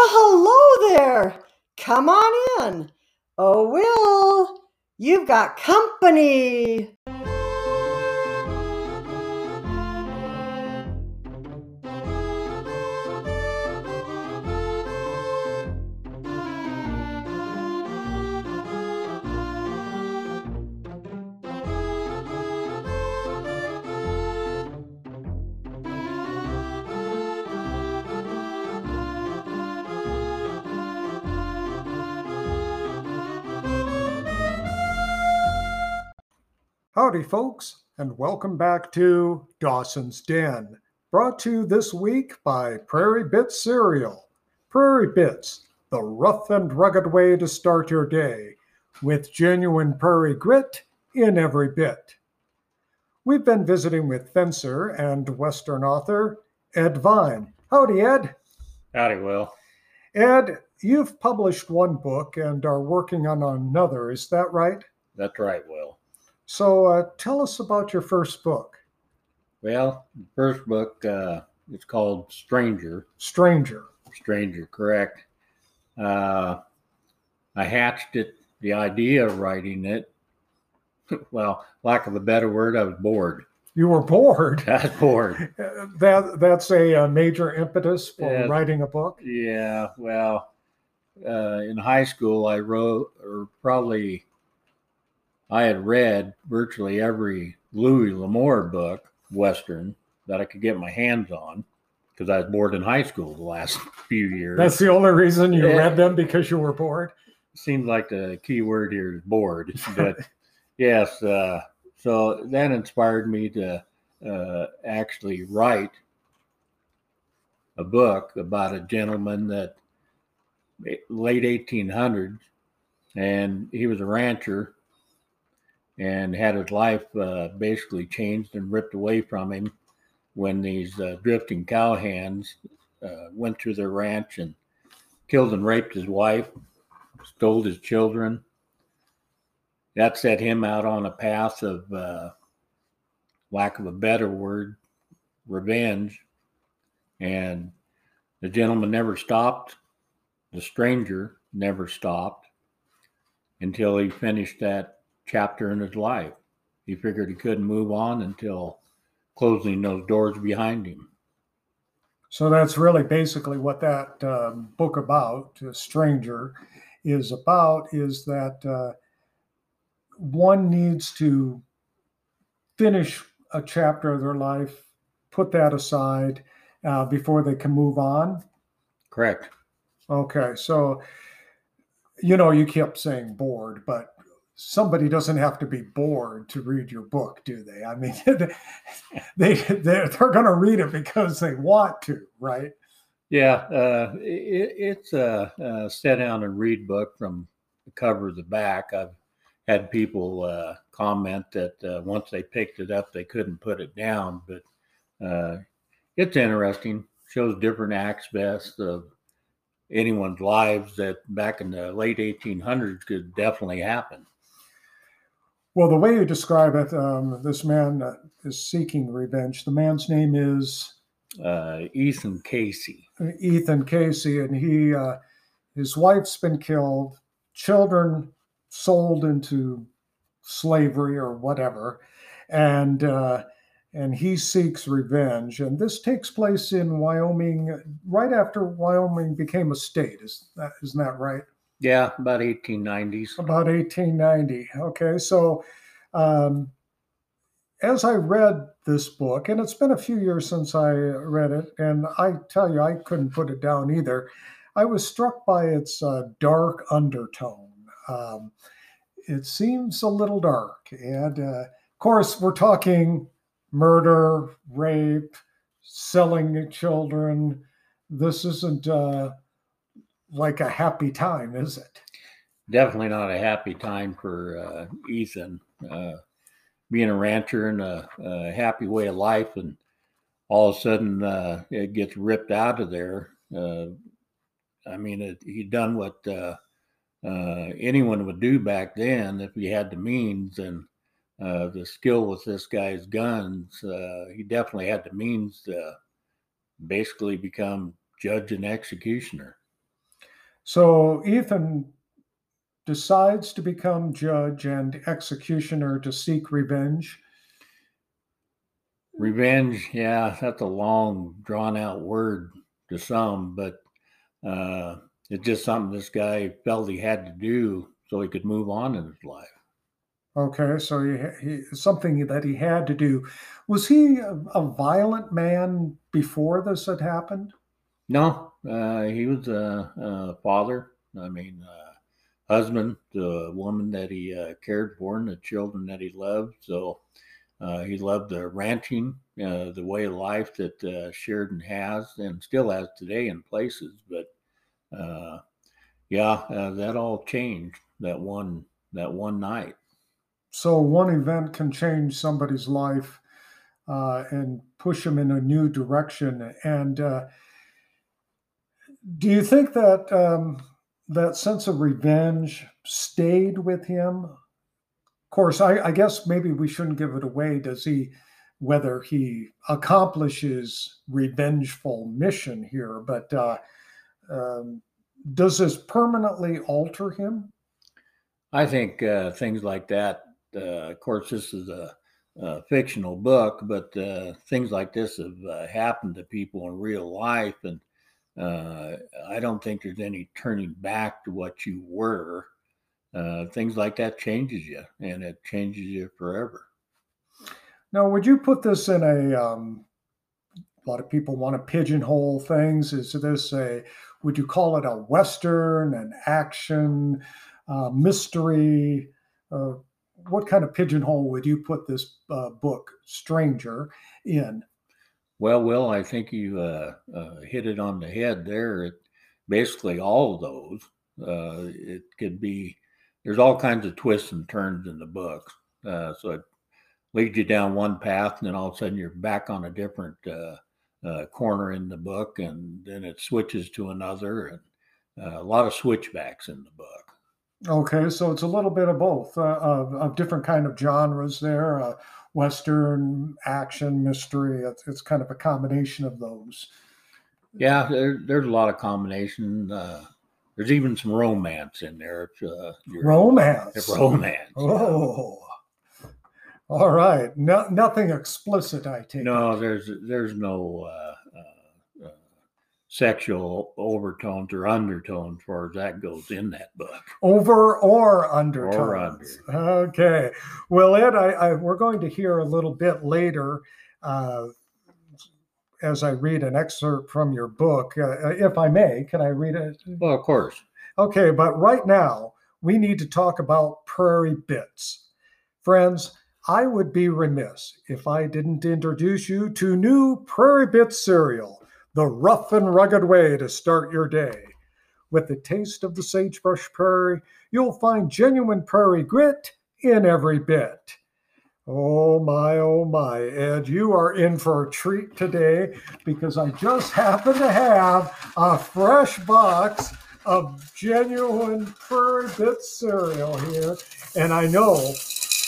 Well, hello there. Come on in. Oh, Will, you've got company. Howdy, folks, and welcome back to Dawson's Den, brought to you this week by Prairie Bits Cereal. Prairie Bits, the rough and rugged way to start your day, with genuine prairie grit in every bit. We've been visiting with fencer and Western author Ed Vine. Howdy, Ed. Howdy, Will. Ed, you've published one book and are working on another, is that right? That's right, Will. So uh, tell us about your first book. Well, the first book uh, it's called Stranger. Stranger. Stranger, correct. Uh, I hatched it, the idea of writing it. well, lack of a better word, I was bored. You were bored. I was bored. that that's a, uh, major impetus for Yeah. writing a book. Yeah, well, uh, in high school, I wrote, or probably I had read virtually every Louis L'Amour book, Western, that I could get my hands on because I was bored in high school the last few years. That's the only reason you Yeah. read them because you were bored. seems like the key word here is bored. But yes, uh, so that inspired me to uh, actually write a book about a gentleman that late 1800s, and he was a rancher and had his life uh, basically changed and ripped away from him when these uh, drifting cowhands uh, went through their ranch and killed and raped his wife stole his children. That set him out on a path of, uh, lack of a better word, revenge. And the gentleman never stopped. The stranger never stopped until he finished that chapter in his life. He figured he couldn't move on until closing those doors behind him. So that's really basically what that um, book about, uh, Stranger, is about. Is that uh, one needs to finish a chapter of their life, put that aside uh, before they can move on. Correct. Okay, so you know you kept saying bored, but somebody doesn't have to be bored to read your book, do they? I mean, they they're, they're going to read it because they want to, right? Yeah, uh, it, it's a, a sit down and read book from the cover to the back. I've had people uh, comment that uh, once they picked it up, they couldn't put it down, but uh, it's interesting. Shows different aspects of anyone's lives that back in the late 1800s could definitely happen. Well, the way you describe it, um, this man uh, is seeking revenge. The man's name is Uh, Ethan Casey. Ethan Casey, and he uh, his wife's been killed, children sold into slavery or whatever, and uh, and he seeks revenge. And this takes place in Wyoming right after Wyoming became a state. Is that isn't that right? Yeah, about 1890s. About 1890. Okay, so um, as I read this book, and it's been a few years since I read it, and I tell you, I couldn't put it down either. I was struck by its uh, dark undertone. Um, it seems a little dark, and uh, of course, we're talking murder, rape, selling children. This isn't uh, like a happy time, is it? definitely not a happy time for uh, Ethan. Uh, being a rancher and a, a happy way of life, and all of a sudden uh, it gets ripped out of there. Uh, I mean, it, he done what uh, uh, anyone would do back then if he had the means and the skill with this guy's guns. He definitely had the means to basically become judge and executioner. So Ethan decides to become judge and executioner to seek revenge. Revenge, yeah, that's a long, drawn out word to some, but uh, it's just something this guy felt he had to do so he could move on in his life. Okay, so he, he something that he had to do. Was he a, a violent man before this had happened? No, uh, he was a, a, father. I mean, uh, husband, the woman that he uh, cared for, and the children that he loved. So uh, he loved the ranching, the way of life that Sheridan has and still has today in places. But yeah, that all changed that one that one night. So one event can change somebody's life uh, and push them in a new direction. And uh, do you think that um, that sense of revenge stayed with him? Of course, I, I, guess maybe we shouldn't give it away. Does he, whether he accomplishes revengeful mission here, but uh, um, does this permanently alter him? I think uh, things like that uh, of course, this is a, a fictional book, but uh, things like this have uh, happened to people in real life, and uh, I don't think there's any turning back to what you were. Uh, things like that changes you, and it changes you forever. Now, would you put this in a? Um, a lot of people want to pigeonhole things. Is this a? Would you call it a western, an action, uh, mystery? What kind of pigeonhole would you put this uh, book, Stranger, in? Well, Will, I think you uh, uh, hit it on the head there. It, basically, all of those. Uh, it could be. There's all kinds of twists and turns in the book, uh, so it leads you down one path, and then all of a sudden you're back on a different uh, corner in the book, and then it switches to another, and a lot of switchbacks in the book. Okay, so it's a little bit of both uh, of, of, different kind of genres there, uh, Western action, mystery. It's, it's, kind of a combination of those. Yeah, there, there's a lot of combination. Uh, there's even some romance in there. Uh, romance. Romance. Oh. All right. No, nothing explicit, I take. No, there's there's no uh, sexual overtones or undertones, as far as that goes, in that book. Over or undertones. Or under. Okay. Well, Ed, I, I, we're going to hear a little bit later uh, as I read an excerpt from your book. Uh, if I may, can I read it? Well, of course. Okay, but right now we need to talk about Prairie Bits. Friends, I would be remiss if I didn't introduce you to new Prairie Bits cereal the rough and rugged way to start your day. With the taste of the sagebrush prairie, you'll find genuine prairie grit in every bit. Oh my, oh my, Ed, you are in for a treat today because I just happen to have a fresh box of genuine Prairie Bit cereal here. And I know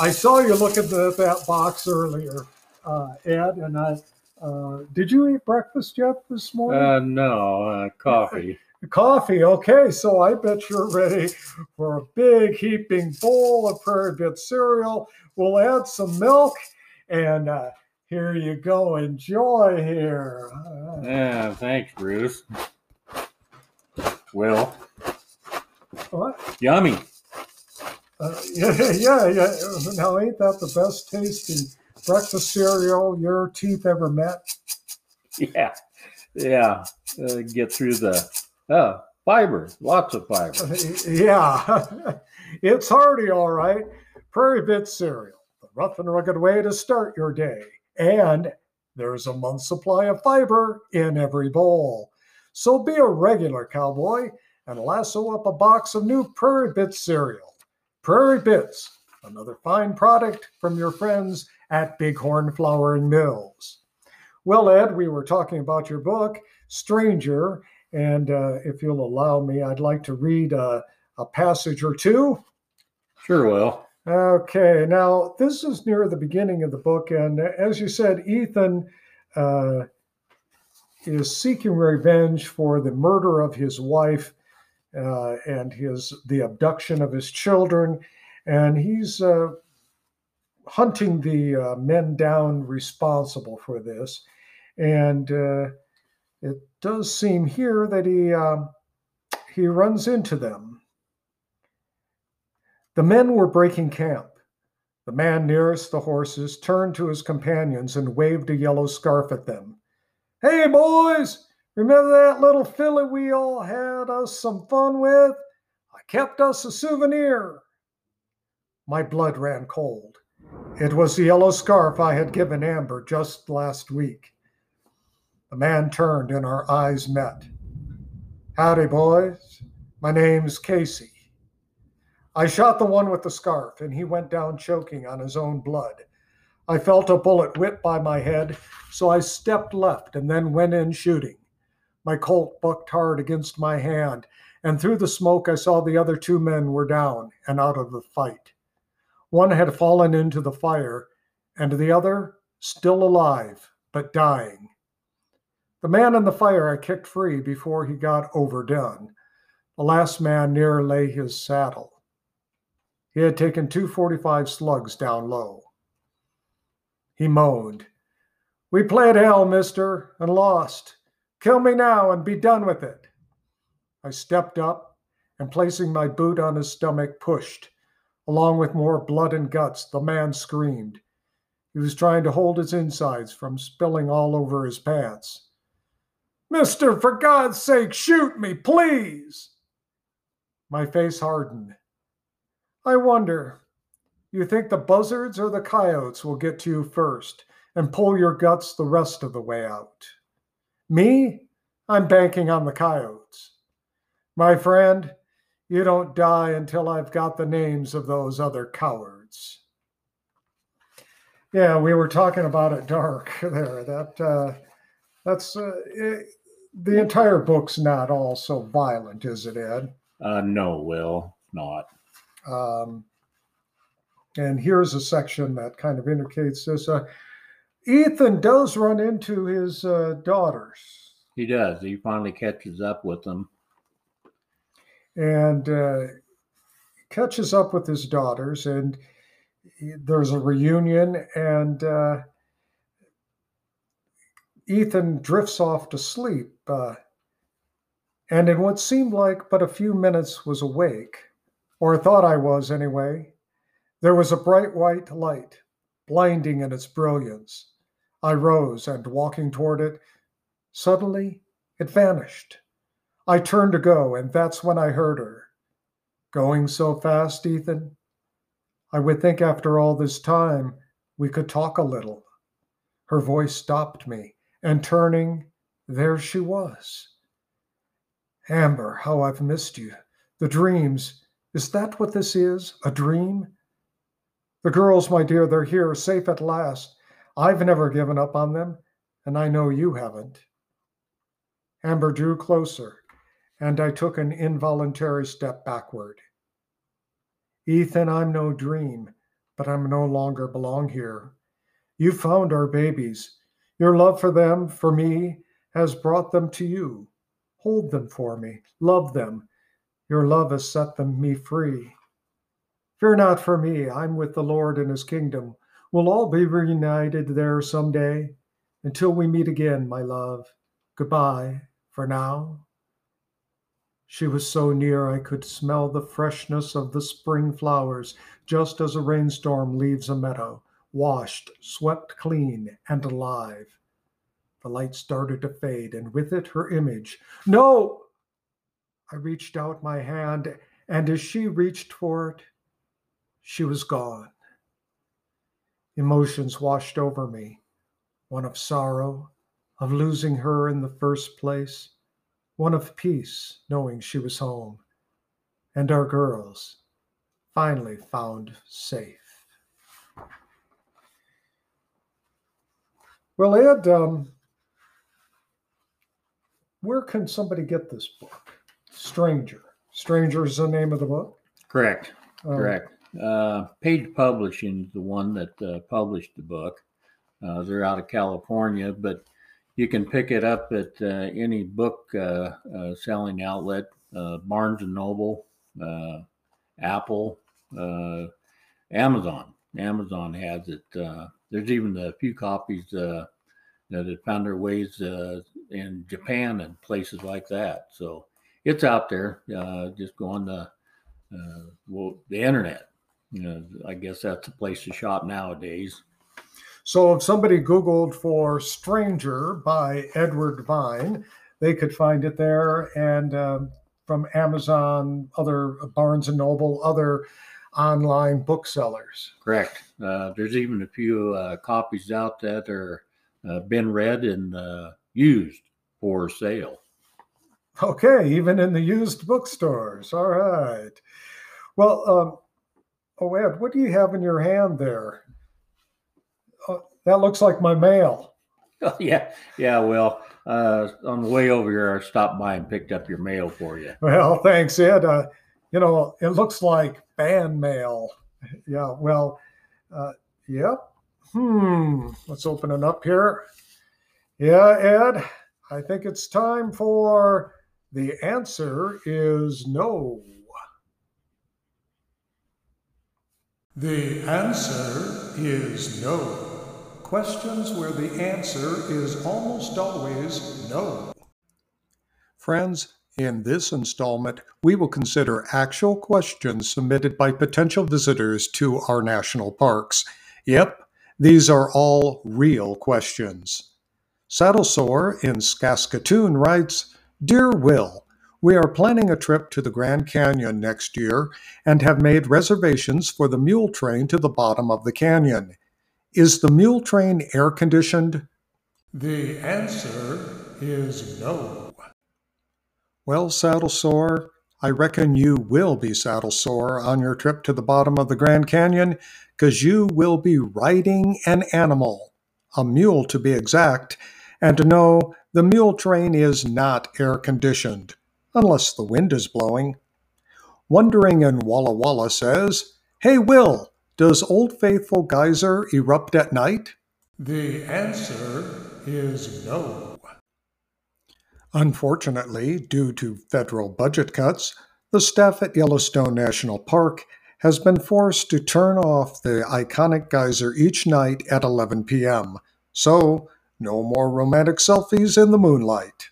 I saw you looking at that box earlier, uh, Ed, and I, uh, did you eat breakfast yet this morning? Uh, no, uh, coffee. coffee. Okay, so I bet you're ready for a big heaping bowl of Prairie Bit cereal. We'll add some milk, and uh, here you go. Enjoy here. yeah, thanks, Bruce. Well, what? Yummy. Uh, yeah, yeah, yeah. Now, ain't that the best tasting? Breakfast cereal your teeth ever met? Yeah, yeah. Uh, get through the uh, fiber, lots of fiber. yeah, it's hearty, all right. Prairie Bit cereal, the rough and rugged way to start your day. And there's a month's supply of fiber in every bowl. So be a regular cowboy and lasso up a box of new Prairie Bit cereal. Prairie Bits, another fine product from your friends at Bighorn Flour and Mills. Well, Ed, we were talking about your book, Stranger, and uh, if you'll allow me, I'd like to read a, a passage or two. Sure will. Okay, now this is near the beginning of the book, and as you said, Ethan uh, is seeking revenge for the murder of his wife uh, and his the abduction of his children, and he's uh, hunting the uh, men down responsible for this. And uh, it does seem here that he um, he runs into them. The men were breaking camp. The man nearest the horses turned to his companions and waved a yellow scarf at them. Hey, boys, remember that little filly we all had us some fun with? I kept us a souvenir. My blood ran cold. It was the yellow scarf I had given Amber just last week. The man turned and our eyes met. Howdy, boys. My name's Casey. I shot the one with the scarf, and he went down choking on his own blood. I felt a bullet whip by my head, so I stepped left and then went in shooting. My Colt bucked hard against my hand, and through the smoke I saw the other two men were down and out of the fight. One had fallen into the fire, and the other still alive, but dying. The man in the fire I kicked free before he got overdone. The last man near lay his saddle. He had taken 245 slugs down low. He moaned, We played hell, mister, and lost. Kill me now and be done with it. I stepped up and, placing my boot on his stomach, pushed. Along with more blood and guts, the man screamed. He was trying to hold his insides from spilling all over his pants. Mister, for God's sake, shoot me, please. My face hardened. I wonder, you think the buzzards or the coyotes will get to you first and pull your guts the rest of the way out? Me? I'm banking on the coyotes. My friend, you don't die until I've got the names of those other cowards. Yeah, we were talking about it dark there. That uh, that's uh, it, the entire book's not all so violent, is it, Ed? Uh, no, Will, not. Um, and here's a section that kind of indicates this. Uh, Ethan does run into his uh, daughters. He does. He finally catches up with them. And uh, catches up with his daughters, and he, there's a reunion, and uh, Ethan drifts off to sleep, uh, and in what seemed like but a few minutes was awake, or thought I was anyway. There was a bright white light, blinding in its brilliance. I rose and, walking toward it, suddenly it vanished. I turned to go, and that's when I heard her. Going so fast, Ethan? I would think after all this time we could talk a little. Her voice stopped me and turning, there she was. Amber, how I've missed you. The dreams, is that what this is? A dream? The girls, my dear, they're here, safe at last. I've never given up on them, and I know you haven't. Amber drew closer, and I took an involuntary step backward. Ethan, I'm no dream, but I'm no longer belong here. You found our babies. Your love for them, for me, has brought them to you. Hold them for me. Love them. Your love has set them me free. Fear not for me. I'm with the Lord in his kingdom. We'll all be reunited there some day. Until we meet again, my love. Goodbye for now. She was so near I could smell the freshness of the spring flowers, just as a rainstorm leaves a meadow washed, swept clean, and alive. The light started to fade, and with it her image. No! I reached out my hand, and as she reached for it, she was gone. Emotions washed over me one of sorrow, of losing her in the first place, one of peace, knowing she was home, and our girls finally found safe. Well, Ed, um, where can somebody get this book? Stranger. Stranger is the name of the book. Correct. Um, Correct. Uh, Page Publishing is the one that uh, published the book. Uh, they're out of California, but you can pick it up at uh, any book uh, uh, selling outlet. uh, Barnes and Noble, uh, Apple, Amazon. Amazon has it. There's even a few copies that have found their ways in Japan and places like that. So it's out there. Just go on the well, the internet. You know, I guess that's the place to shop nowadays. So if somebody Googled for Stranger by Edward Vine, they could find it there. And um, from Amazon, other Barnes and Noble, other online booksellers. Correct. Uh, there's even a few uh, copies out that are uh, been read and uh, used for sale. Okay, even in the used bookstores. All right. Well, um, oh Ed, what do you have in your hand there? That looks like my mail. Oh, yeah, yeah. Well, uh, on the way over here, I stopped by and picked up your mail for you. Well, thanks, Ed. Uh, you know, it looks like fan mail. Yeah, well, uh, yep. Hmm, let's open it up here. Yeah, Ed, I think it's time for the answer is no. The answer is no. Questions where the answer is almost always no. Friends, in this installment, we will consider actual questions submitted by potential visitors to our national parks. Yep, these are all real questions. Saddle Sore in Saskatoon writes Dear Will, we are planning a trip to the Grand Canyon next year and have made reservations for the mule train to the bottom of the canyon. Is the mule train air conditioned? The answer is no. Well, Saddle Sore, I reckon you will be saddle sore on your trip to the bottom of the Grand Canyon because you will be riding an animal, a mule to be exact, and no, the mule train is not air conditioned, unless the wind is blowing. Wondering in Walla Walla says, Hey Will, does Old Faithful Geyser erupt at night? The answer is no. Unfortunately, due to federal budget cuts, the staff at Yellowstone National Park has been forced to turn off the iconic geyser each night at 11 p.m. So, no more romantic selfies in the moonlight.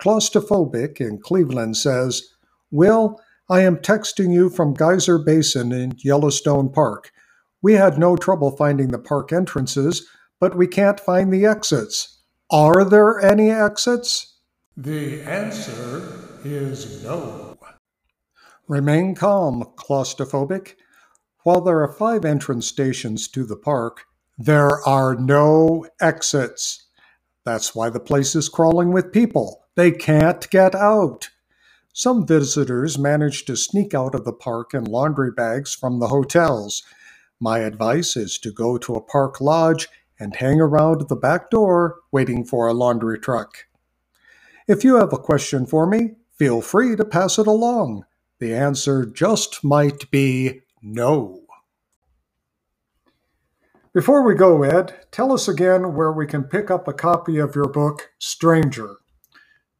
Claustrophobic in Cleveland says, Will, I am texting you from Geyser Basin in Yellowstone Park. We had no trouble finding the park entrances, but we can't find the exits. Are there any exits? The answer is no. Remain calm, claustrophobic. While there are five entrance stations to the park, there are no exits. That's why the place is crawling with people. They can't get out. Some visitors manage to sneak out of the park in laundry bags from the hotels. My advice is to go to a park lodge and hang around the back door waiting for a laundry truck. If you have a question for me, feel free to pass it along. The answer just might be no. Before we go, Ed, tell us again where we can pick up a copy of your book, Stranger.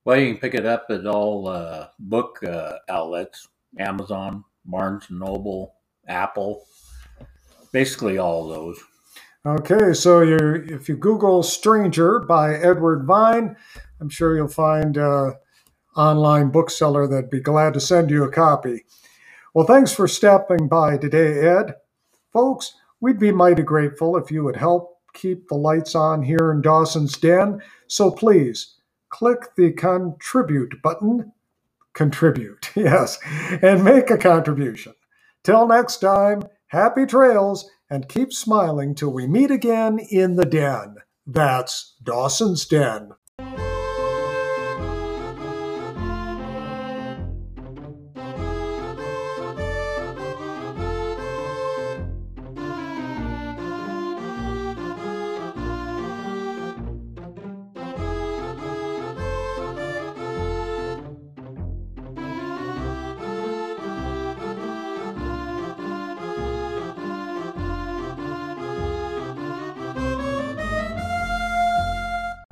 Well, you can pick it up at all uh, book uh, outlets Amazon, Barnes and Noble, Apple, basically all those. Okay, so you if you Google Stranger by Edward Vine, I'm sure you'll find an online bookseller that'd be glad to send you a copy. Well, thanks for stopping by today, Ed. Folks, we'd be mighty grateful if you would help keep the lights on here in Dawson's Den. So please click the contribute button. Contribute, yes, and make a contribution. Till next time, happy trails and keep smiling till we meet again in the den. That's Dawson's Den.